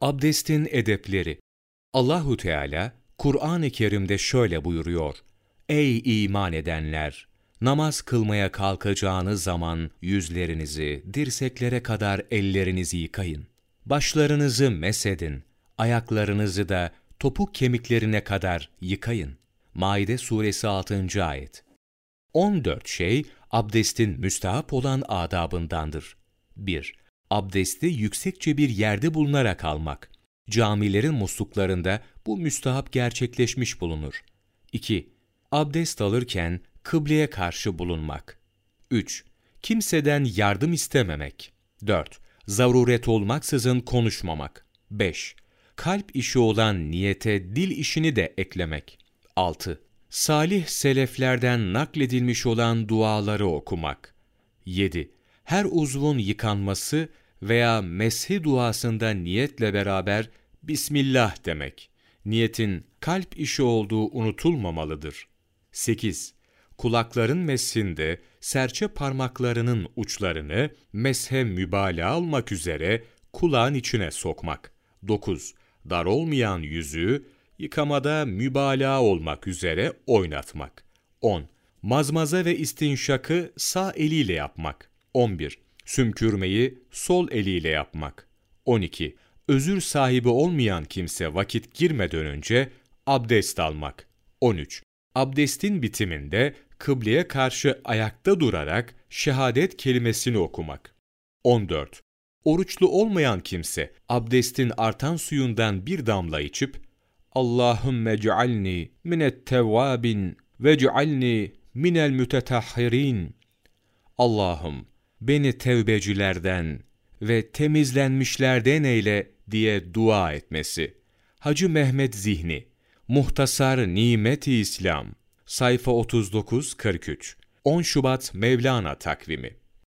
Abdestin edepleri. Allahu Teala Kur'an-ı Kerim'de şöyle buyuruyor: Ey iman edenler! Namaz kılmaya kalkacağınız zaman yüzlerinizi, dirseklere kadar ellerinizi yıkayın. Başlarınızı mesedin, ayaklarınızı da topuk kemiklerine kadar yıkayın. Maide suresi 6. ayet. 14 şey abdestin müstahap olan adabındandır. 1. Abdesti yüksekçe bir yerde bulunarak almak. Camilerin musluklarında bu müstahap gerçekleşmiş bulunur. 2. Abdest alırken kıbleye karşı bulunmak. 3. Kimseden yardım istememek. 4. Zaruret olmaksızın konuşmamak. 5. Kalp işi olan niyete dil işini de eklemek. 6. Salih seleflerden nakledilmiş olan duaları okumak. 7. Her uzvun yıkanması veya meshi duasında niyetle beraber Bismillah demek. Niyetin kalp işi olduğu unutulmamalıdır. 8. Kulakların meshinde serçe parmaklarının uçlarını meshe mübalağa almak üzere kulağın içine sokmak. 9. Dar olmayan yüzüğü yıkamada mübalağa olmak üzere oynatmak. 10. Mazmaza ve istinşakı sağ eliyle yapmak. 11. Sümkürmeyi sol eliyle yapmak. 12. Özür sahibi olmayan kimse vakit girmeden önce abdest almak. 13. Abdestin bitiminde kıbleye karşı ayakta durarak şehadet kelimesini okumak. 14. Oruçlu olmayan kimse abdestin artan suyundan bir damla içip Allahümme cealni minet tevvabin ve cealni minel mütetahhirin. Allah'ım beni tevbecilerden ve temizlenmişlerden eyle diye dua etmesi. Hacı Mehmet Zihni, Muhtasar Nimet-i İslam, sayfa 39-43, 10 Şubat Mevlana takvimi.